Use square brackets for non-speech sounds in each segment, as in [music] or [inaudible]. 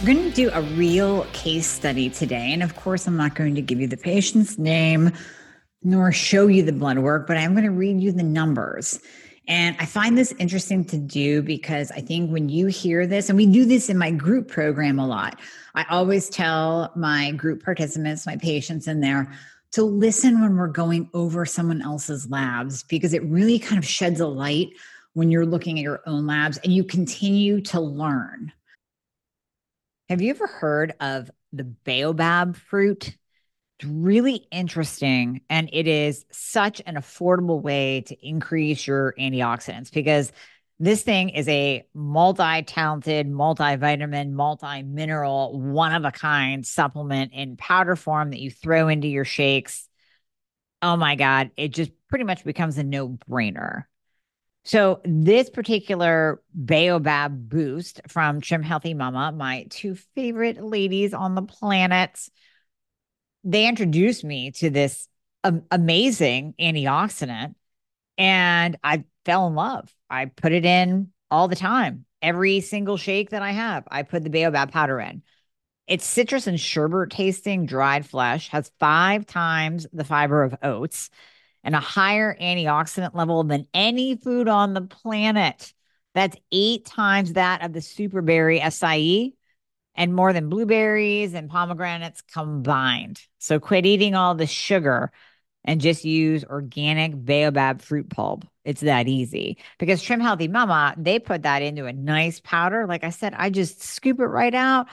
We're going to do a real case study today. And of course, I'm not going to give you the patient's name nor show you the blood work, but I'm going to read you the numbers. And I find this interesting to do because I think when you hear this, and we do this in my group program a lot, I always tell my group participants, my patients in there, to listen when we're going over someone else's labs because it really kind of sheds a light when you're looking at your own labs and you continue to learn. Have you ever heard of the baobab fruit? It's really interesting. And it is such an affordable way to increase your antioxidants because this thing is a multi talented, multivitamin, multi mineral, one of a kind supplement in powder form that you throw into your shakes. Oh my God, it just pretty much becomes a no brainer. So this particular Baobab boost from Trim Healthy Mama, my two favorite ladies on the planet, they introduced me to this amazing antioxidant and I fell in love. I put it in all the time. Every single shake that I have, I put the Baobab powder in. It's citrus and sherbet tasting dried flesh, has five times the fiber of oats and a higher antioxidant level than any food on the planet. That's eight times that of the superberry acai and more than blueberries and pomegranates combined. So quit eating all the sugar and just use organic baobab fruit pulp. It's that easy because Trim Healthy Mama, they put that into a nice powder. Like I said, I just scoop it right out,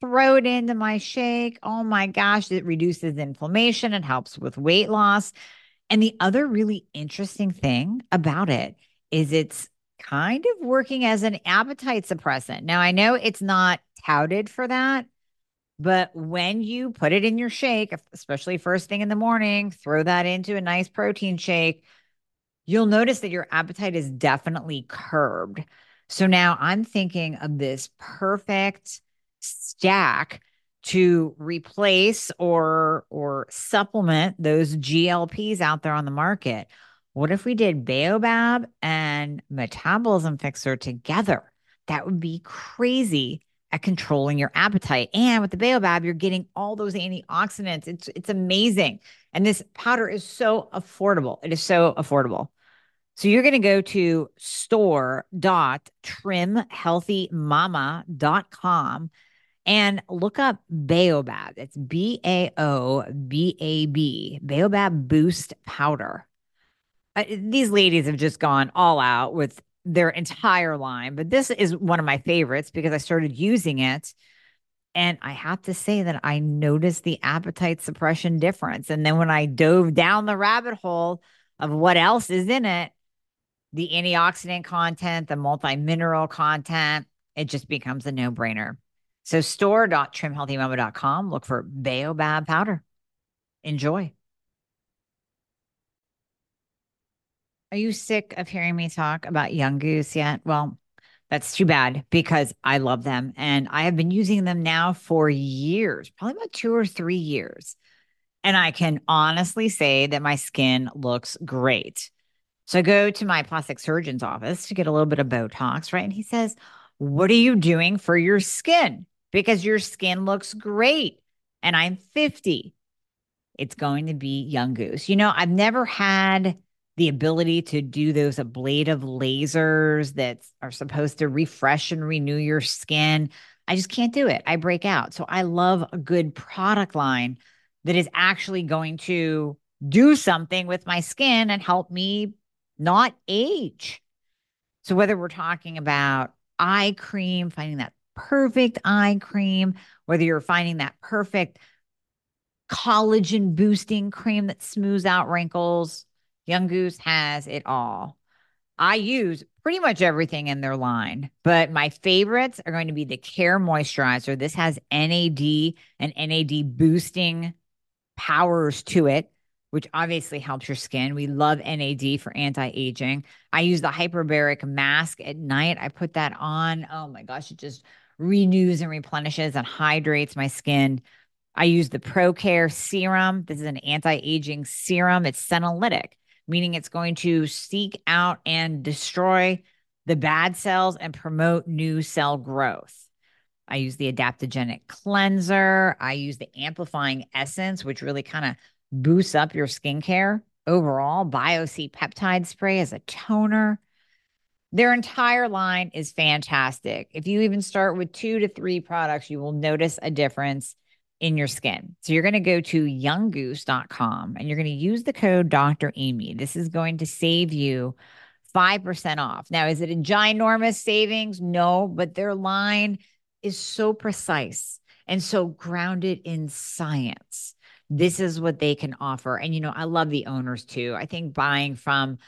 throw it into my shake. Oh my gosh, it reduces inflammation. It helps with weight loss. And the other really interesting thing about it is it's kind of working as an appetite suppressant. Now, I know it's not touted for that, but when you put it in your shake, especially first thing in the morning, throw that into a nice protein shake, you'll notice that your appetite is definitely curbed. So now I'm thinking of this perfect stack to replace or or supplement those GLPs out there on the market. What if we did Baobab and Metabolism Fixer together? That would be crazy at controlling your appetite. And with the Baobab, you're getting all those antioxidants. It's it's amazing. And this powder is so affordable. It is so affordable. So you're going to go to store.trimhealthymama.com and look up Baobab. It's B A O B A B, Baobab Boost Powder. Uh, these ladies have just gone all out with their entire line, but this is one of my favorites because I started using it. And I have to say that I noticed the appetite suppression difference. And then when I dove down the rabbit hole of what else is in it, the antioxidant content, the multi mineral content, it just becomes a no brainer. So store.trimhealthymama.com. Look for Baobab powder. Enjoy. Are you sick of hearing me talk about Young Goose yet? Well, that's too bad because I love them and I have been using them now for years, probably about two or three years. And I can honestly say that my skin looks great. So I go to my plastic surgeon's office to get a little bit of Botox, right? And he says, What are you doing for your skin? Because your skin looks great and I'm 50. It's going to be Young Goose. You know, I've never had the ability to do those ablative lasers that are supposed to refresh and renew your skin. I just can't do it. I break out. So I love a good product line that is actually going to do something with my skin and help me not age. So whether we're talking about eye cream, finding that perfect eye cream, whether you're finding that perfect collagen boosting cream that smooths out wrinkles, Young Goose has it all. I use pretty much everything in their line, but my favorites are going to be the Care Moisturizer. This has NAD and NAD boosting powers to it, which obviously helps your skin. We love NAD for anti aging. I use the hyperbaric mask at night. I put that on. Oh my gosh, it just renews and replenishes and hydrates my skin. I use the ProCare serum. This is an anti aging serum. It's senolytic, meaning it's going to seek out and destroy the bad cells and promote new cell growth. I use the adaptogenic cleanser. I use the amplifying essence, which really kind of boosts up your skincare overall. BioC peptide spray as a toner. Their entire line is fantastic. If you even start with two to three products, you will notice a difference in your skin. So you're going to go to younggoose.com and you're going to use the code Dr. Amy. This is going to save you 5% off. Now, is it a ginormous savings? No, but their line is so precise and so grounded in science. This is what they can offer. And you know, I love the owners too. I think buying from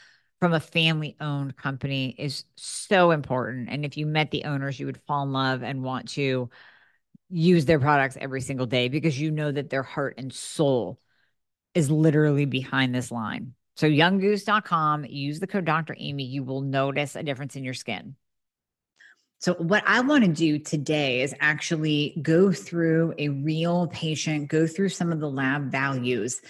from a family owned company is so important. And if you met the owners, you would fall in love and want to use their products every single day because you know that their heart and soul is literally behind this line. So younggoose.com, use the code Dr. Amy, you will notice a difference in your skin. So, what I want to do today is actually go through a real patient, go through some of the lab values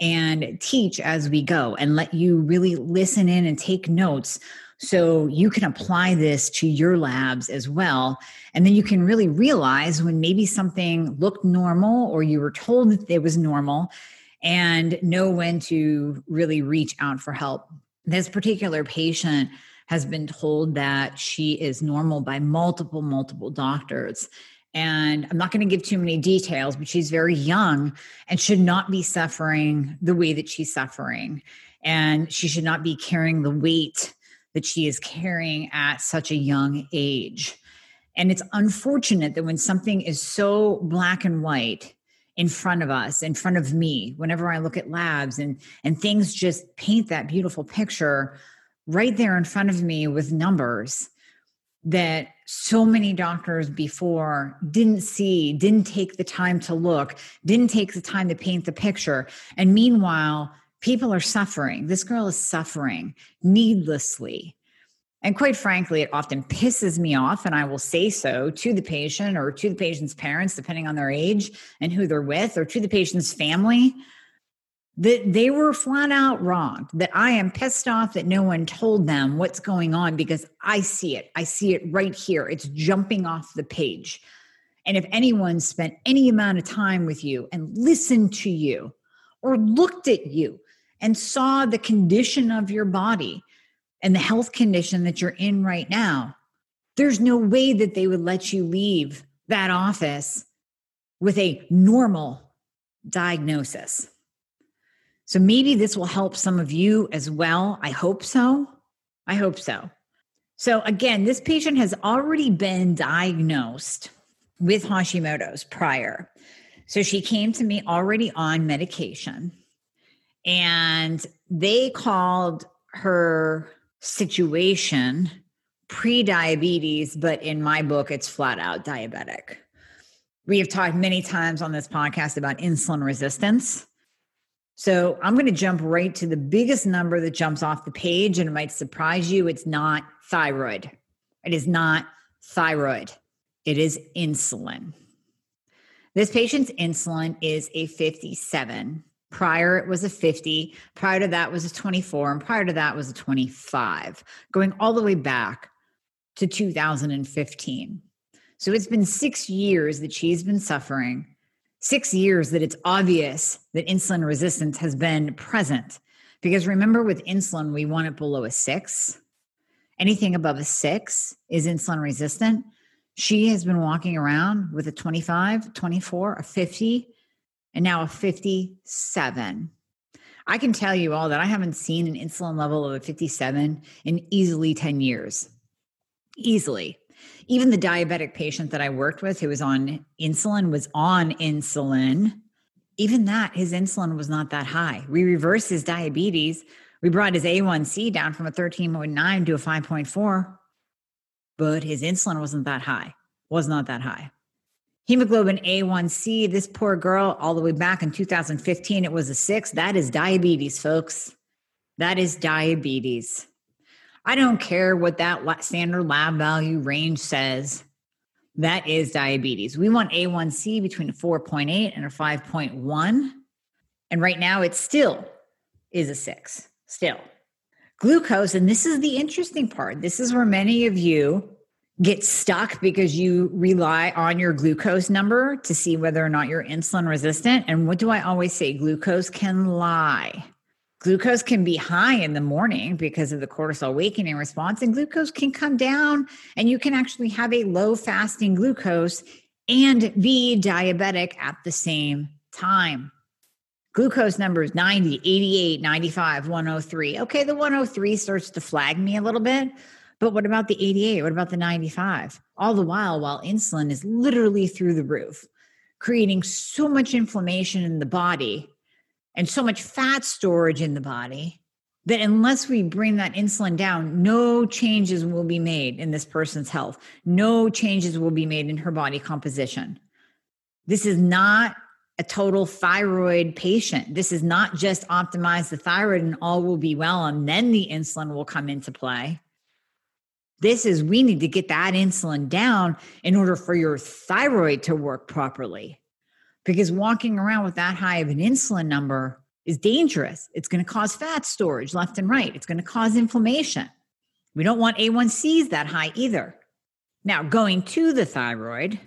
and teach as we go and let you really listen in and take notes so you can apply this to your labs as well. And then you can really realize when maybe something looked normal or you were told that it was normal and know when to really reach out for help. This particular patient has been told that she is normal by multiple, multiple doctors. And I'm not going to give too many details, but she's very young and should not be suffering the way that she's suffering. And she should not be carrying the weight that she is carrying at such a young age. And it's unfortunate that when something is so black and white in front of us, in front of me, whenever I look at labs and, and things just paint that beautiful picture, right there in front of me with numbers that so many doctors before didn't see, didn't take the time to look, didn't take the time to paint the picture. And meanwhile, people are suffering. This girl is suffering needlessly. And quite frankly, it often pisses me off, and I will say so to the patient or to the patient's parents, depending on their age and who they're with, or to the patient's family that they were flat out wrong, that I am pissed off that no one told them what's going on because I see it. I see it right here. It's jumping off the page. And if anyone spent any amount of time with you and listened to you or looked at you and saw the condition of your body and the health condition that you're in right now, there's no way that they would let you leave that office with a normal diagnosis. So maybe this will help some of you as well. I hope so. I hope so. So, again, this patient has already been diagnosed with Hashimoto's prior. So, she came to me already on medication, and they called her situation pre diabetes, but in my book, it's flat out diabetic. We have talked many times on this podcast about insulin resistance. So I'm going to jump right to the biggest number that jumps off the page, and it might surprise you. It's not thyroid. It is not thyroid. It is insulin. This patient's insulin is a 57. Prior, it was a 50. Prior to that was a 24. And prior to that was a 25, going all the way back to 2015. So it's been six years that she's been suffering six years that it's obvious that insulin resistance has been present. Because remember, with insulin, we want it below a six. Anything above a six is insulin resistant. She has been walking around with a 25, 24, a 50, and now a 57. I can tell you all that I haven't seen an insulin level of a 57 in easily 10 years. Easily even the diabetic patient that I worked with who was on insulin was on insulin. Even that, his insulin was not that high. We reversed his diabetes. We brought his A1C down from a 13.9 to a 5.4, but his insulin wasn't that high, was not that high. Hemoglobin A1C, this poor girl, all the way back in 2015, it was a six. That is diabetes, folks. That is diabetes. I don't care what that standard lab value range says. That is diabetes. We want A1C between a 4.8 and a 5.1. And right now it still is a six, still. Glucose, and this is the interesting part. This is where many of you get stuck because you rely on your glucose number to see whether or not you're insulin resistant. And what do I always say? Glucose can lie. Glucose can be high in the morning because of the cortisol awakening response, and glucose can come down, and you can actually have a low fasting glucose and be diabetic at the same time. Glucose numbers 90, 88, 95, 103. Okay, the 103 starts to flag me a little bit, but what about the 88? What about the 95? All the while, while insulin is literally through the roof, creating so much inflammation in the body and so much fat storage in the body that unless we bring that insulin down, no changes will be made in this person's health. No changes will be made in her body composition. This is not a total thyroid patient. This is not just optimize the thyroid and all will be well, and then the insulin will come into play. This is we need to get that insulin down in order for your thyroid to work properly because walking around with that high of an insulin number is dangerous. It's going to cause fat storage left and right. It's going to cause inflammation. We don't want A1Cs that high either. Now, going to the thyroid,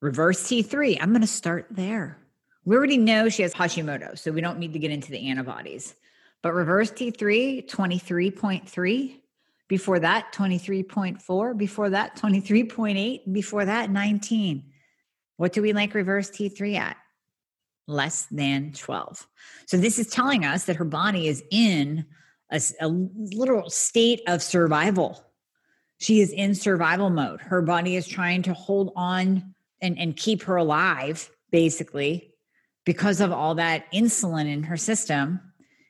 reverse T3, I'm going to start there. We already know she has Hashimoto, so we don't need to get into the antibodies. But reverse T3, 23.3. Before that, 23.4. Before that, 23.8. Before that, 19. What do we like reverse T3 at? Less than 12. So this is telling us that her body is in a, a literal state of survival. She is in survival mode. Her body is trying to hold on and, and keep her alive, basically, because of all that insulin in her system.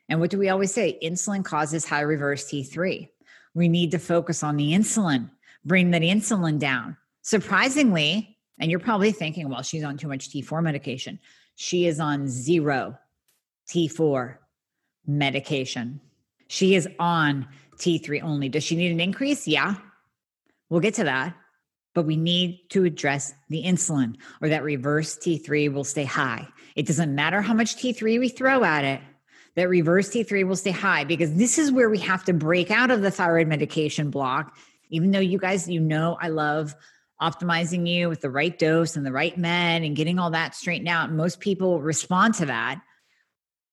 And what do we always say? Insulin causes high reverse T3. We need to focus on the insulin, bring that insulin down. Surprisingly, and you're probably thinking, well, she's on too much T4 medication. She is on zero T4 medication. She is on T3 only. Does she need an increase? Yeah. We'll get to that. But we need to address the insulin or that reverse T3 will stay high. It doesn't matter how much T3 we throw at it, that reverse T3 will stay high because this is where we have to break out of the thyroid medication block. Even though you guys, you know, I love optimizing you with the right dose and the right med and getting all that straightened out. Most people respond to that.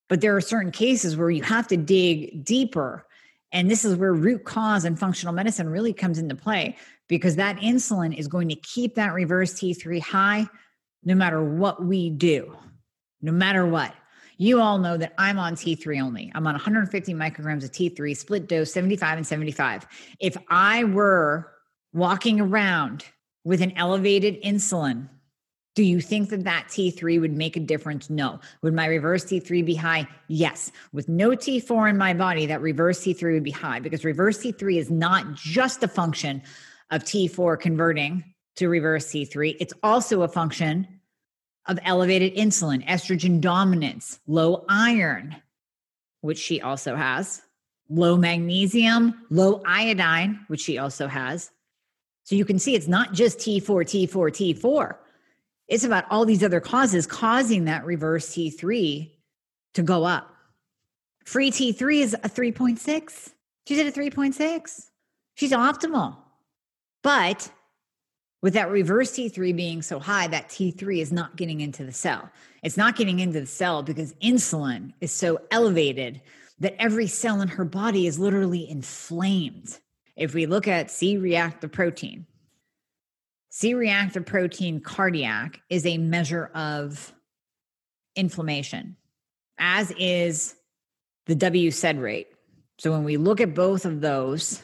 But there are certain cases where you have to dig deeper. And this is where root cause and functional medicine really comes into play because that insulin is going to keep that reverse T3 high no matter what we do, no matter what. You all know that I'm on T3 only. I'm on 150 micrograms of T3, split dose, 75 and 75. If I were walking around with an elevated insulin, do you think that that T3 would make a difference? No. Would my reverse T3 be high? Yes. With no T4 in my body, that reverse T3 would be high because reverse T3 is not just a function of T4 converting to reverse T3, it's also a function of elevated insulin, estrogen dominance, low iron, which she also has, low magnesium, low iodine, which she also has, so you can see it's not just T4, T4, T4. It's about all these other causes causing that reverse T3 to go up. Free T3 is a 3.6. She's at a 3.6. She's optimal. But with that reverse T3 being so high, that T3 is not getting into the cell. It's not getting into the cell because insulin is so elevated that every cell in her body is literally inflamed. If we look at C reactive protein, C reactive protein cardiac is a measure of inflammation, as is the W sed rate. So when we look at both of those,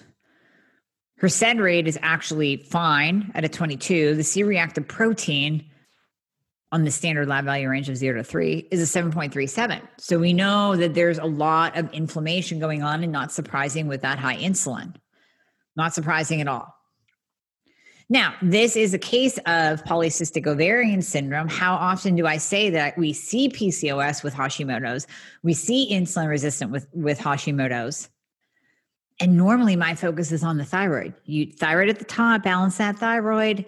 her sed rate is actually fine at a 22. The C reactive protein on the standard lab value range of zero to three is a 7.37. So we know that there's a lot of inflammation going on and not surprising with that high insulin. Not surprising at all. Now, this is a case of polycystic ovarian syndrome. How often do I say that we see PCOS with Hashimoto's? We see insulin resistant with, with Hashimoto's. And normally my focus is on the thyroid. You thyroid at the top, balance that thyroid,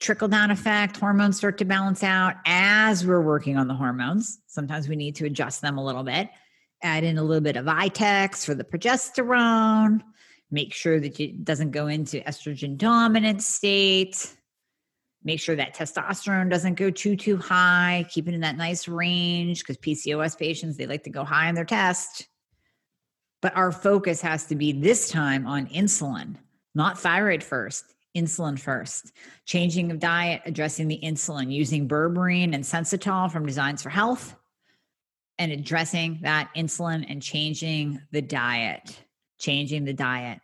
trickle down effect, hormones start to balance out as we're working on the hormones. Sometimes we need to adjust them a little bit. Add in a little bit of Vitex for the progesterone make sure that it doesn't go into estrogen dominant state. Make sure that testosterone doesn't go too too high keep it in that nice range because pcos patients they like to go high on their test. But our focus has to be this time on insulin not thyroid first insulin first. Changing of diet addressing the insulin using berberine and sensitol from designs for health and addressing that insulin and changing the diet changing the diet.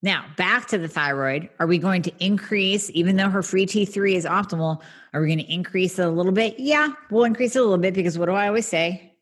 Now, back to the thyroid. Are we going to increase, even though her free T3 is optimal, are we going to increase it a little bit? Yeah, we'll increase it a little bit because what do I always say?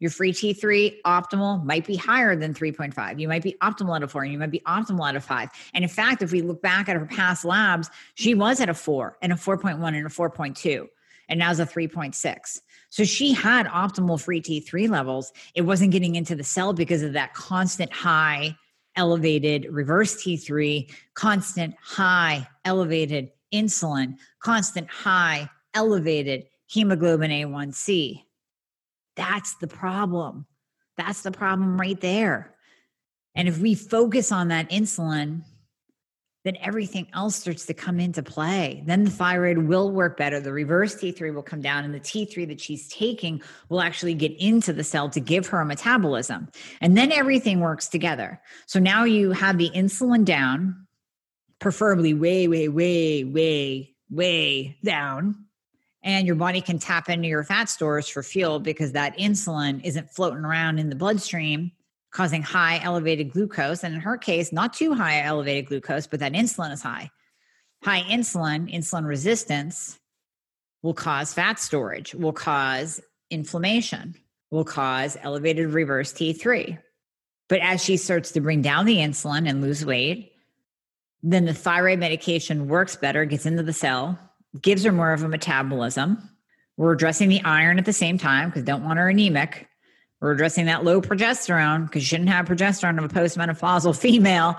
Your free T3 optimal might be higher than 3.5. You might be optimal at a four, and you might be optimal at a five. And in fact, if we look back at her past labs, she was at a four and a 4.1 and a 4.2, and now now's a 3.6. So she had optimal free T3 levels. It wasn't getting into the cell because of that constant high elevated reverse T3, constant high elevated insulin, constant high elevated hemoglobin A1C. That's the problem. That's the problem right there. And if we focus on that insulin, then everything else starts to come into play. Then the thyroid will work better. The reverse T3 will come down, and the T3 that she's taking will actually get into the cell to give her a metabolism. And then everything works together. So now you have the insulin down, preferably way, way, way, way, way down. And your body can tap into your fat stores for fuel because that insulin isn't floating around in the bloodstream causing high elevated glucose. And in her case, not too high elevated glucose, but that insulin is high. High insulin, insulin resistance will cause fat storage, will cause inflammation, will cause elevated reverse T3. But as she starts to bring down the insulin and lose weight, then the thyroid medication works better, gets into the cell, gives her more of a metabolism. We're addressing the iron at the same time because don't want her anemic. We're addressing that low progesterone because you shouldn't have progesterone of a postmenopausal [laughs] female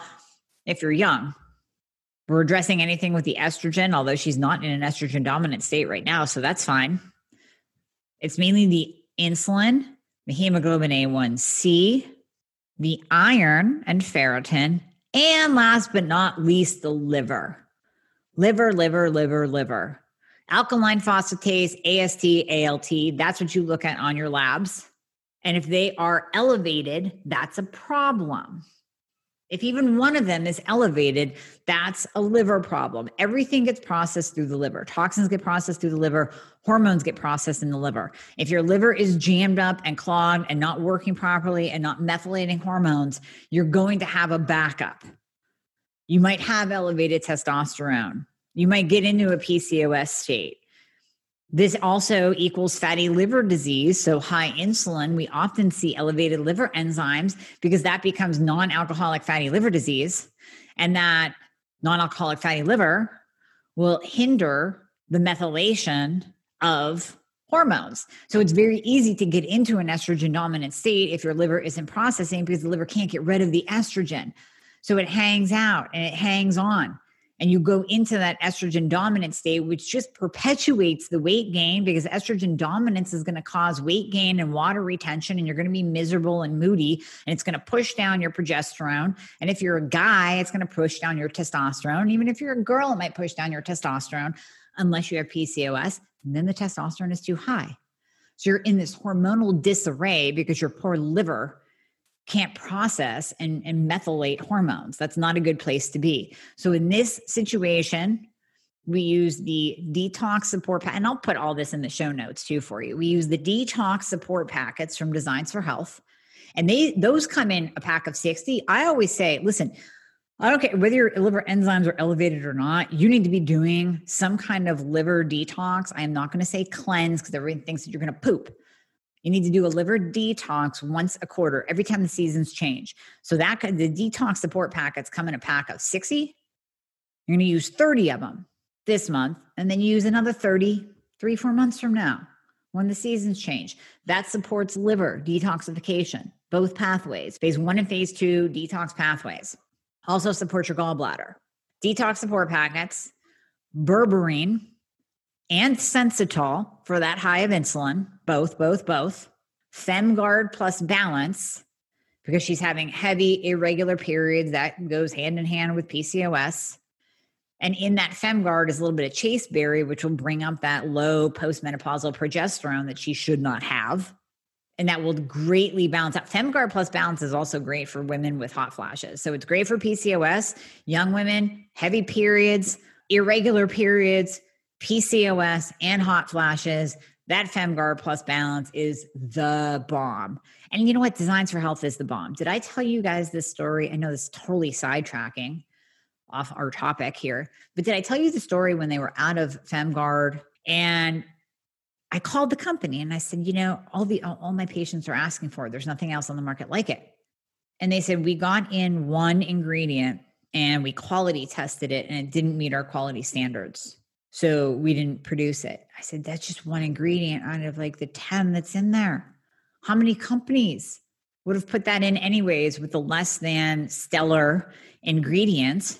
if you're young. We're addressing anything with the estrogen, although she's not in an estrogen dominant state right now, so that's fine. It's mainly the insulin, the hemoglobin A1C, the iron and ferritin, and last but not least, the liver. Liver, liver, liver, liver. Alkaline phosphatase, AST, ALT, that's what you look at on your labs. And if they are elevated, that's a problem. If even one of them is elevated, that's a liver problem. Everything gets processed through the liver. Toxins get processed through the liver. Hormones get processed in the liver. If your liver is jammed up and clogged and not working properly and not methylating hormones, you're going to have a backup. You might have elevated testosterone. You might get into a PCOS state. This also equals fatty liver disease. So, high insulin, we often see elevated liver enzymes because that becomes non alcoholic fatty liver disease. And that non alcoholic fatty liver will hinder the methylation of hormones. So, it's very easy to get into an estrogen dominant state if your liver isn't processing because the liver can't get rid of the estrogen. So, it hangs out and it hangs on and you go into that estrogen dominant state, which just perpetuates the weight gain because estrogen dominance is going to cause weight gain and water retention, and you're going to be miserable and moody, and it's going to push down your progesterone. And if you're a guy, it's going to push down your testosterone. Even if you're a girl, it might push down your testosterone unless you have PCOS. And then the testosterone is too high. So you're in this hormonal disarray because your poor liver can't process and, and methylate hormones. That's not a good place to be. So in this situation, we use the detox support pack, and I'll put all this in the show notes too for you. We use the detox support packets from Designs for Health, and they those come in a pack of 60. I always say, listen, I don't care whether your liver enzymes are elevated or not, you need to be doing some kind of liver detox. I am not going to say cleanse because everyone thinks that you're going to poop. You need to do a liver detox once a quarter, every time the seasons change. So that the detox support packets come in a pack of 60 You're going to use 30 of them this month, and then use another 30 three, four months from now when the seasons change. That supports liver detoxification, both pathways, phase one and phase two detox pathways. Also supports your gallbladder. Detox support packets, berberine, and Sensitol for that high of insulin, both, both, both. FemGuard plus balance because she's having heavy, irregular periods that goes hand in hand with PCOS. And in that FemGuard is a little bit of chasteberry, which will bring up that low postmenopausal progesterone that she should not have. And that will greatly balance out. FemGuard plus balance is also great for women with hot flashes. So it's great for PCOS, young women, heavy periods, irregular periods, PCOS, and hot flashes. That FemGuard plus balance is the bomb. And you know what? Designs for Health is the bomb. Did I tell you guys this story? I know this is totally sidetracking off our topic here. But did I tell you the story when they were out of FemGuard and I called the company and I said, you know, all the all my patients are asking for it. There's nothing else on the market like it. And they said we got in one ingredient and we quality tested it and it didn't meet our quality standards. So we didn't produce it. I said, that's just one ingredient out of like the 10 that's in there. How many companies would have put that in anyways with the less than stellar ingredients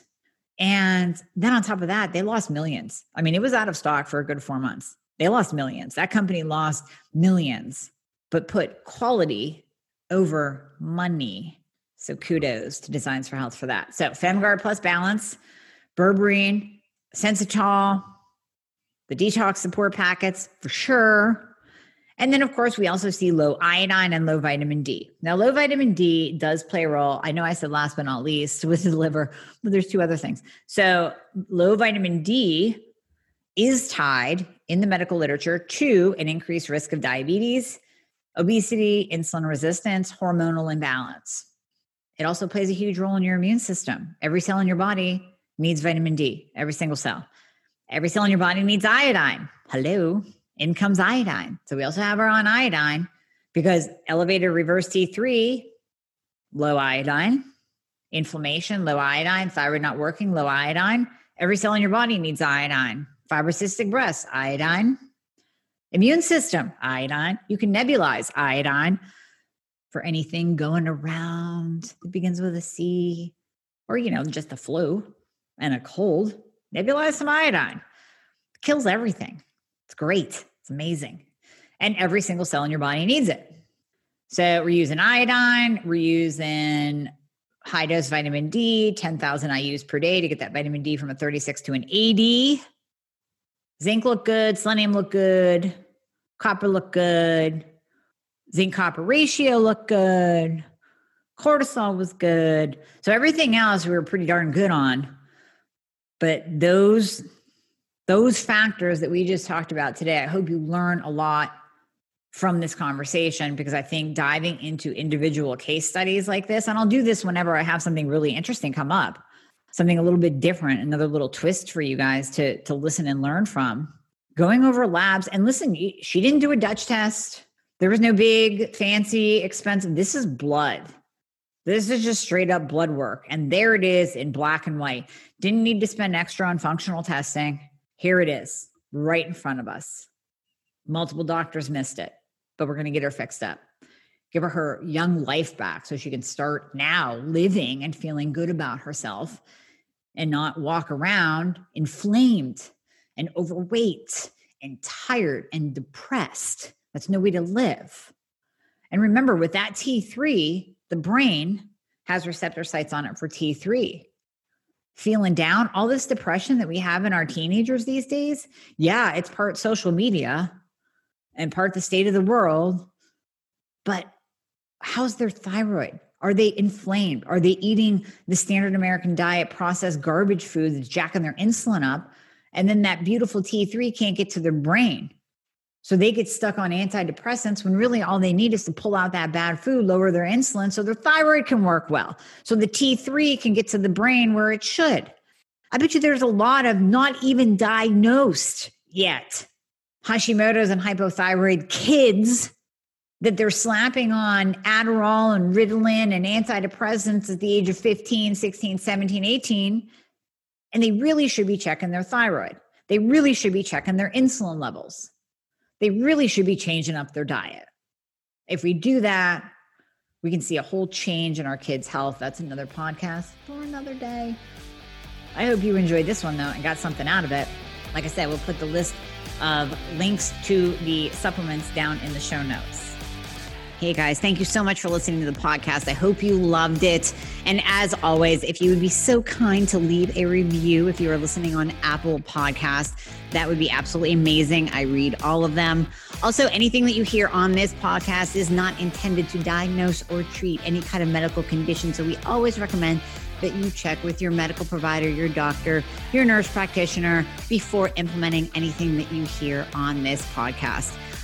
and then on top of that, they lost millions. I mean, it was out of stock for a good four months. They lost millions. That company lost millions, but put quality over money. So kudos to Designs for Health for that. So FemGuard plus balance, berberine, Sensitol, the detox support packets for sure. And then, of course, we also see low iodine and low vitamin D. Now, low vitamin D does play a role. I know I said last but not least [laughs] with the liver, but there's two other things. So, low vitamin D is tied in the medical literature to an increased risk of diabetes, obesity, insulin resistance, hormonal imbalance. It also plays a huge role in your immune system. Every cell in your body needs vitamin D, every single cell. Every cell in your body needs iodine. Hello in comes iodine. So we also have our on iodine because elevated reverse T3, low iodine, inflammation, low iodine, thyroid not working, low iodine. Every cell in your body needs iodine. Fibrocystic breast, iodine. Immune system, iodine. You can nebulize iodine for anything going around that begins with a C or, you know, just a flu and a cold. Nebulize some iodine. Kills everything. It's great. It's amazing. And every single cell in your body needs it. So we're using iodine, we're using high dose vitamin D, 10,000 IUs per day to get that vitamin D from a 36 to an 80. Zinc look good, selenium look good, copper look good, zinc copper ratio look good, cortisol was good. So everything else we were pretty darn good on. But those those factors that we just talked about today, I hope you learn a lot from this conversation because I think diving into individual case studies like this, and I'll do this whenever I have something really interesting come up, something a little bit different, another little twist for you guys to, to listen and learn from. Going over labs and listen, she didn't do a Dutch test. There was no big, fancy, expensive. This is blood. This is just straight up blood work. And there it is in black and white. Didn't need to spend extra on functional testing here it is right in front of us. Multiple doctors missed it, but we're going to get her fixed up. Give her her young life back so she can start now living and feeling good about herself and not walk around inflamed and overweight and tired and depressed. That's no way to live. And remember, with that T3, the brain has receptor sites on it for T3 feeling down, all this depression that we have in our teenagers these days, yeah, it's part social media and part the state of the world. But how's their thyroid? Are they inflamed? Are they eating the standard American diet, processed garbage food that's jacking their insulin up? And then that beautiful T3 can't get to their brain. So they get stuck on antidepressants when really all they need is to pull out that bad food, lower their insulin so their thyroid can work well. So the T3 can get to the brain where it should. I bet you there's a lot of not even diagnosed yet Hashimoto's and hypothyroid kids that they're slapping on Adderall and Ritalin and antidepressants at the age of 15, 16, 17, 18 And they really should be checking their thyroid. They really should be checking their insulin levels. They really should be changing up their diet. If we do that, we can see a whole change in our kids' health. That's another podcast for another day. I hope you enjoyed this one though and got something out of it. Like I said, we'll put the list of links to the supplements down in the show notes. Hey guys, thank you so much for listening to the podcast. I hope you loved it. And as always, if you would be so kind to leave a review if you are listening on Apple Podcast, that would be absolutely amazing. I read all of them. Also, anything that you hear on this podcast is not intended to diagnose or treat any kind of medical condition. So we always recommend that you check with your medical provider, your doctor, your nurse practitioner before implementing anything that you hear on this podcast.